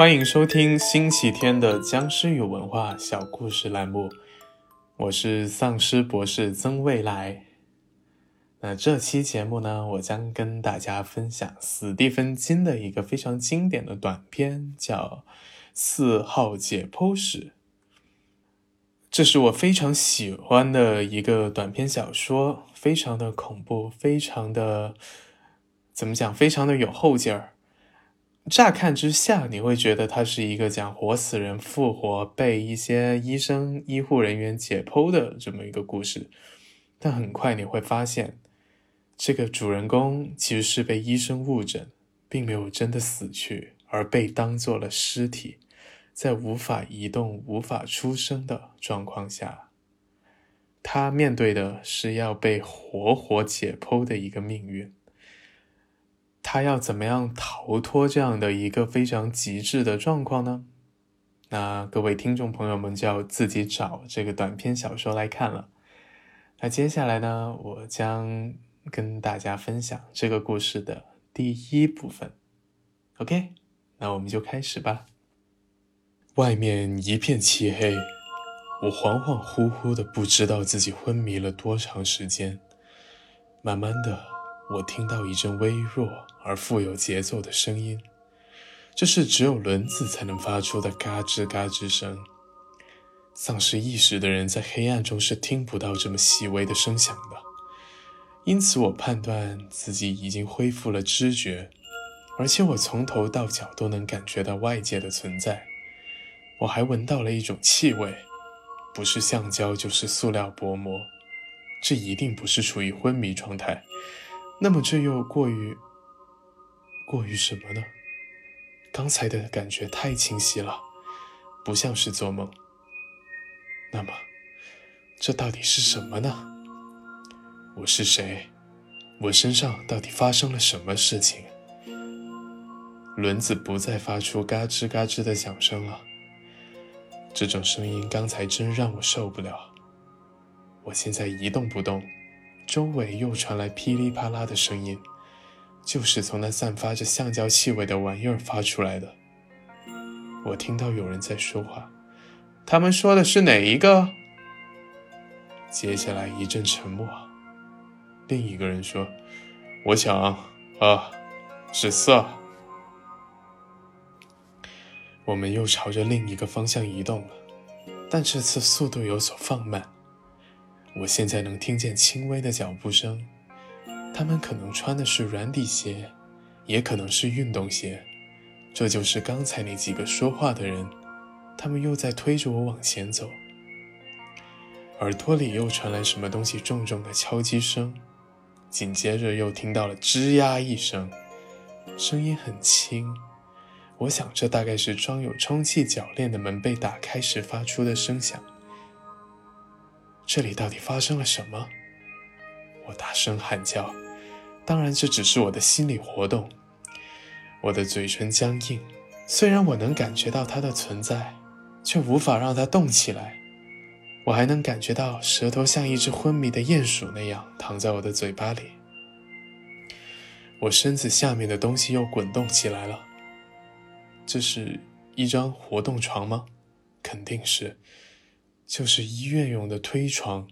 欢迎收听星期天的僵尸与文化小故事栏目，我是丧尸博士曾未来。那这期节目呢，我将跟大家分享史蒂芬金的一个非常经典的短篇，叫《四号解剖室》。这是我非常喜欢的一个短篇小说，非常的恐怖，非常的怎么讲，非常的有后劲儿。乍看之下，你会觉得它是一个讲活死人复活、被一些医生、医护人员解剖的这么一个故事。但很快你会发现，这个主人公其实是被医生误诊，并没有真的死去，而被当做了尸体，在无法移动、无法出声的状况下，他面对的是要被活活解剖的一个命运。他要怎么样逃脱这样的一个非常极致的状况呢？那各位听众朋友们就要自己找这个短篇小说来看了。那接下来呢，我将跟大家分享这个故事的第一部分。OK，那我们就开始吧。外面一片漆黑，我恍恍惚惚的不知道自己昏迷了多长时间。慢慢的，我听到一阵微弱。而富有节奏的声音，这是只有轮子才能发出的嘎吱嘎吱声。丧失意识的人在黑暗中是听不到这么细微的声响的。因此，我判断自己已经恢复了知觉，而且我从头到脚都能感觉到外界的存在。我还闻到了一种气味，不是橡胶就是塑料薄膜。这一定不是处于昏迷状态。那么，这又过于……过于什么呢？刚才的感觉太清晰了，不像是做梦。那么，这到底是什么呢？我是谁？我身上到底发生了什么事情？轮子不再发出嘎吱嘎吱的响声了。这种声音刚才真让我受不了。我现在一动不动，周围又传来噼里啪啦的声音。就是从那散发着橡胶气味的玩意儿发出来的。我听到有人在说话，他们说的是哪一个？接下来一阵沉默。另一个人说：“我想，啊，是色。”我们又朝着另一个方向移动了，但这次速度有所放慢。我现在能听见轻微的脚步声。他们可能穿的是软底鞋，也可能是运动鞋。这就是刚才那几个说话的人，他们又在推着我往前走。耳朵里又传来什么东西重重的敲击声，紧接着又听到了吱呀一声，声音很轻。我想这大概是装有充气铰链的门被打开时发出的声响。这里到底发生了什么？我大声喊叫，当然这只是我的心理活动。我的嘴唇僵硬，虽然我能感觉到它的存在，却无法让它动起来。我还能感觉到舌头像一只昏迷的鼹鼠那样躺在我的嘴巴里。我身子下面的东西又滚动起来了。这是一张活动床吗？肯定是，就是医院用的推床。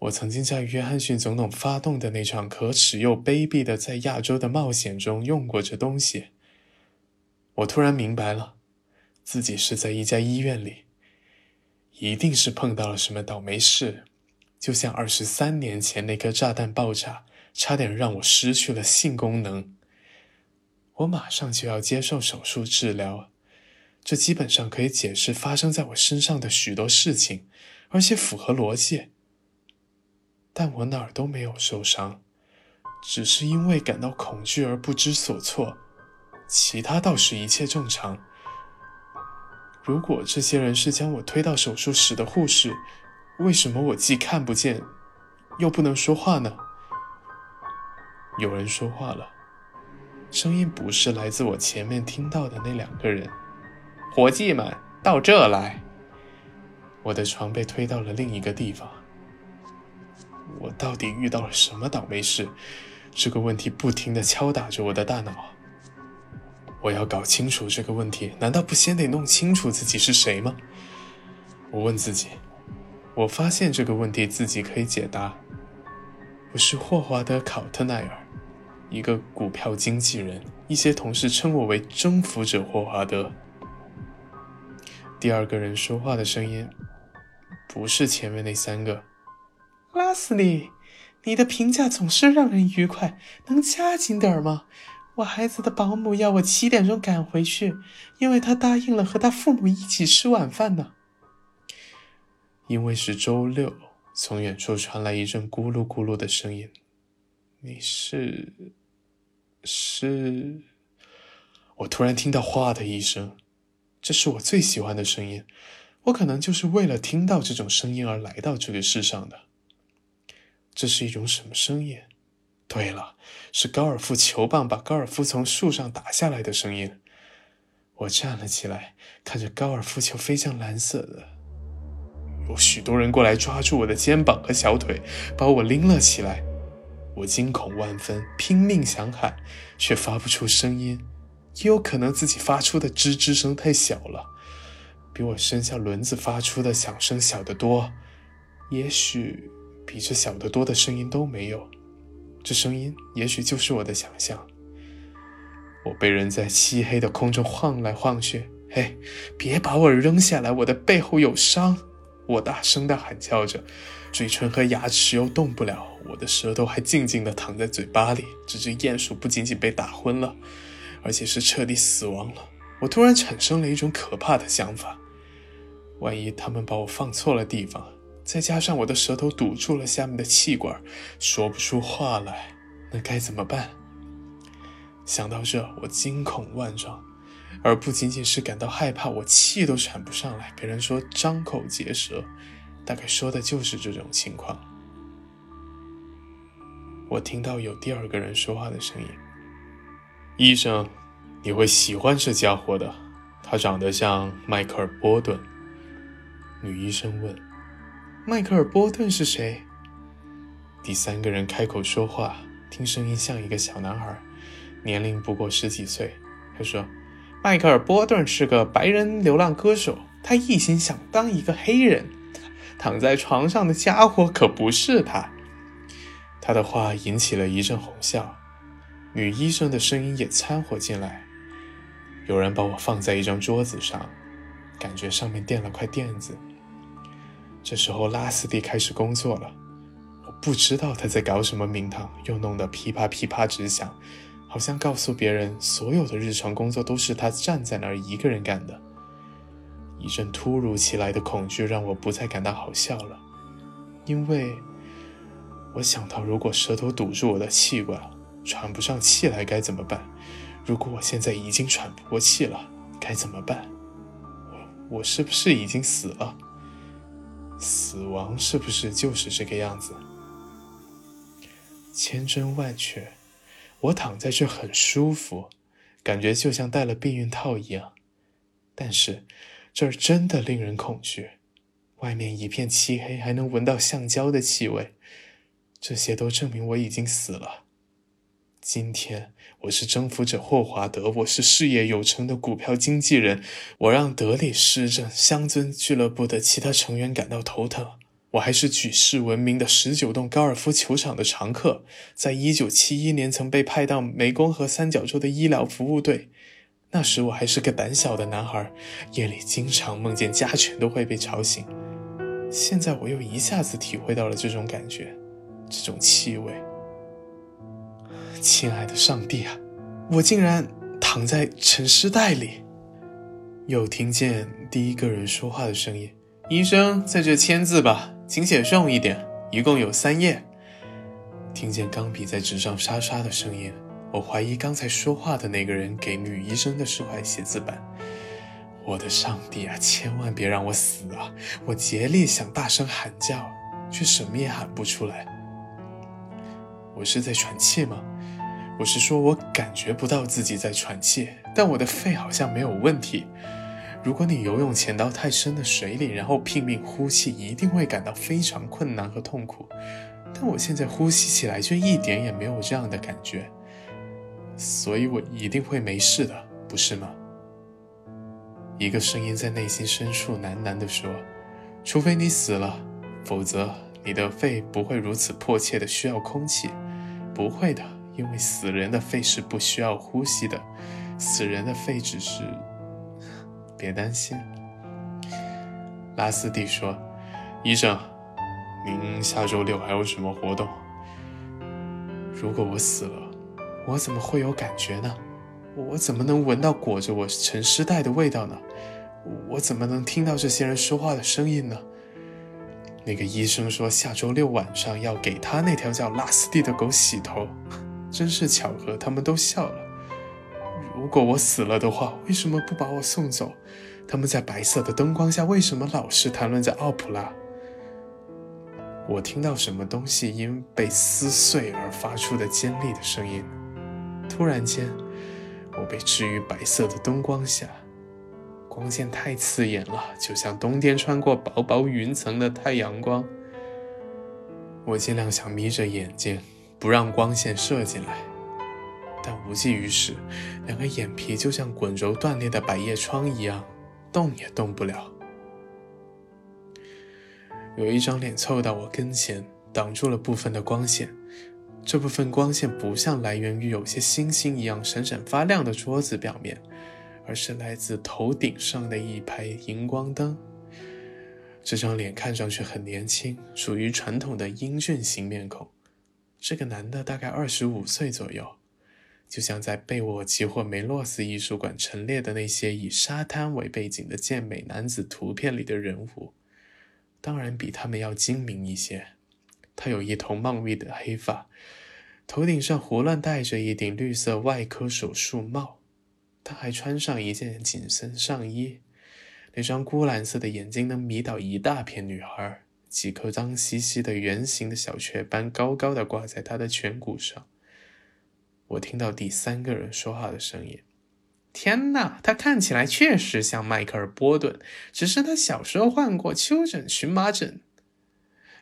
我曾经在约翰逊总统发动的那场可耻又卑鄙的在亚洲的冒险中用过这东西。我突然明白了，自己是在一家医院里，一定是碰到了什么倒霉事，就像二十三年前那颗炸弹爆炸，差点让我失去了性功能。我马上就要接受手术治疗，这基本上可以解释发生在我身上的许多事情，而且符合逻辑。但我哪儿都没有受伤，只是因为感到恐惧而不知所措，其他倒是一切正常。如果这些人是将我推到手术室的护士，为什么我既看不见，又不能说话呢？有人说话了，声音不是来自我前面听到的那两个人。伙计们，到这来！我的床被推到了另一个地方。我到底遇到了什么倒霉事？这个问题不停地敲打着我的大脑。我要搞清楚这个问题，难道不先得弄清楚自己是谁吗？我问自己。我发现这个问题自己可以解答。我是霍华德·考特奈尔，一个股票经纪人。一些同事称我为“征服者霍华德”。第二个人说话的声音，不是前面那三个。拉斯利，你的评价总是让人愉快，能加紧点吗？我孩子的保姆要我七点钟赶回去，因为他答应了和他父母一起吃晚饭呢。因为是周六，从远处传来一阵咕噜咕噜的声音。你是？是？我突然听到“哗”的一声，这是我最喜欢的声音。我可能就是为了听到这种声音而来到这个世上的。这是一种什么声音？对了，是高尔夫球棒把高尔夫从树上打下来的声音。我站了起来，看着高尔夫球飞向蓝色的。有许多人过来抓住我的肩膀和小腿，把我拎了起来。我惊恐万分，拼命想喊，却发不出声音。也有可能自己发出的吱吱声太小了，比我身下轮子发出的响声小得多。也许比这小得多的声音都没有。这声音也许就是我的想象。我被人在漆黑的空中晃来晃去。嘿，别把我扔下来，我的背后有伤。我大声地喊叫着，嘴唇和牙齿又动不了，我的舌头还静静地躺在嘴巴里。这只鼹鼠不仅仅被打昏了，而且是彻底死亡了。我突然产生了一种可怕的想法：万一他们把我放错了地方，再加上我的舌头堵住了下面的气管，说不出话来，那该怎么办？想到这，我惊恐万状。而不仅仅是感到害怕，我气都喘不上来。别人说张口结舌，大概说的就是这种情况。我听到有第二个人说话的声音：“医生，你会喜欢这家伙的，他长得像迈克尔·波顿。”女医生问：“迈克尔·波顿是谁？”第三个人开口说话，听声音像一个小男孩，年龄不过十几岁。他说。迈克尔·波顿是个白人流浪歌手，他一心想当一个黑人。躺在床上的家伙可不是他。他的话引起了一阵哄笑，女医生的声音也掺和进来。有人把我放在一张桌子上，感觉上面垫了块垫子。这时候拉斯蒂开始工作了，我不知道他在搞什么名堂，又弄得噼啪噼啪直响。好像告诉别人，所有的日常工作都是他站在那儿一个人干的。一阵突如其来的恐惧让我不再感到好笑了，因为我想到，如果舌头堵住我的气管，喘不上气来该怎么办？如果我现在已经喘不过气了，该怎么办？我我是不是已经死了？死亡是不是就是这个样子？千真万确。我躺在这很舒服，感觉就像戴了避孕套一样。但是这儿真的令人恐惧，外面一片漆黑，还能闻到橡胶的气味，这些都证明我已经死了。今天我是征服者霍华德，我是事业有成的股票经纪人，我让德里市政乡村俱乐部的其他成员感到头疼。我还是举世闻名的十九栋高尔夫球场的常客，在一九七一年曾被派到湄公河三角洲的医疗服务队。那时我还是个胆小的男孩，夜里经常梦见家犬都会被吵醒。现在我又一下子体会到了这种感觉，这种气味。亲爱的上帝啊，我竟然躺在沉尸袋里！又听见第一个人说话的声音：“医生，在这签字吧。”请写重一点，一共有三页。听见钢笔在纸上沙沙的声音，我怀疑刚才说话的那个人给女医生的是块写字板。我的上帝啊，千万别让我死啊！我竭力想大声喊叫，却什么也喊不出来。我是在喘气吗？我是说我感觉不到自己在喘气，但我的肺好像没有问题。如果你游泳潜到太深的水里，然后拼命呼气，一定会感到非常困难和痛苦。但我现在呼吸起来却一点也没有这样的感觉，所以我一定会没事的。不是吗？一个声音在内心深处喃喃地说：“除非你死了，否则你的肺不会如此迫切的需要空气。不会的，因为死人的肺是不需要呼吸的，死人的肺只是……别担心。”拉斯蒂说：“医生，您下周六还有什么活动？如果我死了，我怎么会有感觉呢？”我怎么能闻到裹着我沉尸袋的味道呢？我怎么能听到这些人说话的声音呢？那个医生说下周六晚上要给他那条叫拉斯蒂的狗洗头，真是巧合，他们都笑了。如果我死了的话，为什么不把我送走？他们在白色的灯光下为什么老是谈论着奥普拉？我听到什么东西因被撕碎而发出的尖利的声音，突然间。我被置于白色的灯光下，光线太刺眼了，就像冬天穿过薄薄云层的太阳光。我尽量想眯着眼睛，不让光线射进来，但无济于事。两个眼皮就像滚轴断裂的百叶窗一样，动也动不了。有一张脸凑到我跟前，挡住了部分的光线。这部分光线不像来源于有些星星一样闪闪发亮的桌子表面，而是来自头顶上的一排荧光灯。这张脸看上去很年轻，属于传统的英俊型面孔。这个男的大概二十五岁左右，就像在贝沃奇或梅洛斯艺术馆陈列的那些以沙滩为背景的健美男子图片里的人物，当然比他们要精明一些。他有一头茂密的黑发，头顶上胡乱戴着一顶绿色外科手术帽。他还穿上一件紧身上衣，那双钴蓝色的眼睛能迷倒一大片女孩。几颗脏兮兮的圆形的小雀斑高高的挂在他的颧骨上。我听到第三个人说话的声音：“天哪，他看起来确实像迈克尔·波顿，只是他小时候患过丘疹荨麻疹。”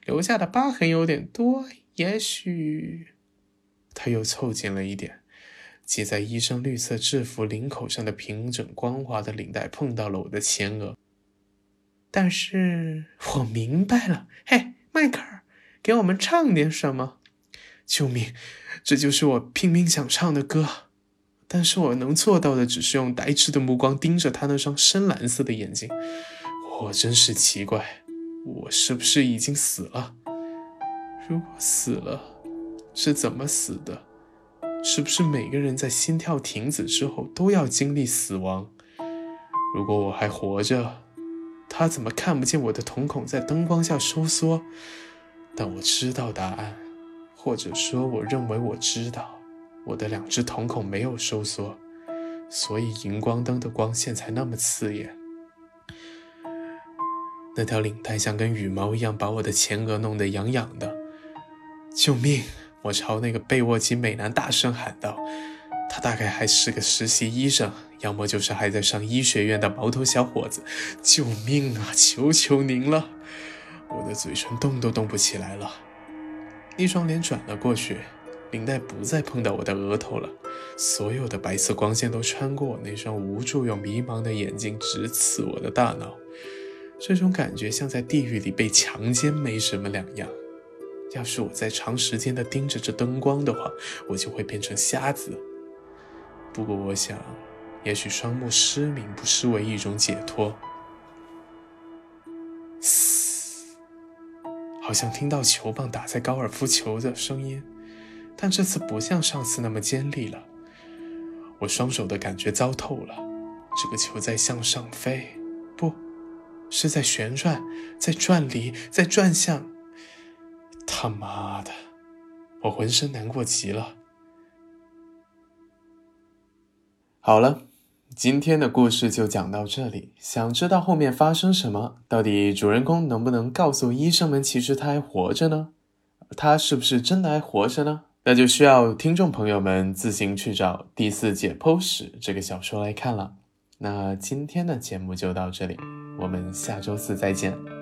留下的疤痕有点多，也许他又凑近了一点，系在医生绿色制服领口上的平整光滑的领带碰到了我的前额。但是我明白了，嘿，迈克尔，给我们唱点什么？救命！这就是我拼命想唱的歌，但是我能做到的只是用呆滞的目光盯着他那双深蓝色的眼睛。我真是奇怪。我是不是已经死了？如果死了，是怎么死的？是不是每个人在心跳停止之后都要经历死亡？如果我还活着，他怎么看不见我的瞳孔在灯光下收缩？但我知道答案，或者说我认为我知道，我的两只瞳孔没有收缩，所以荧光灯的光线才那么刺眼。那条领带像根羽毛一样，把我的前额弄得痒痒的。救命！我朝那个被窝级美男大声喊道。他大概还是个实习医生，要么就是还在上医学院的毛头小伙子。救命啊！求求您了！我的嘴唇动都动不起来了。一双脸转了过去，领带不再碰到我的额头了。所有的白色光线都穿过我那双无助又迷茫的眼睛，直刺我的大脑。这种感觉像在地狱里被强奸，没什么两样。要是我再长时间的盯着这灯光的话，我就会变成瞎子。不过我想，也许双目失明不失为一种解脱。嘶，好像听到球棒打在高尔夫球的声音，但这次不像上次那么尖利了。我双手的感觉糟透了，这个球在向上飞，不。是在旋转，在转离，在转向。他妈的，我浑身难过极了。好了，今天的故事就讲到这里。想知道后面发生什么？到底主人公能不能告诉医生们，其实他还活着呢？他是不是真的还活着呢？那就需要听众朋友们自行去找《第四解剖史》这个小说来看了。那今天的节目就到这里。我们下周四再见。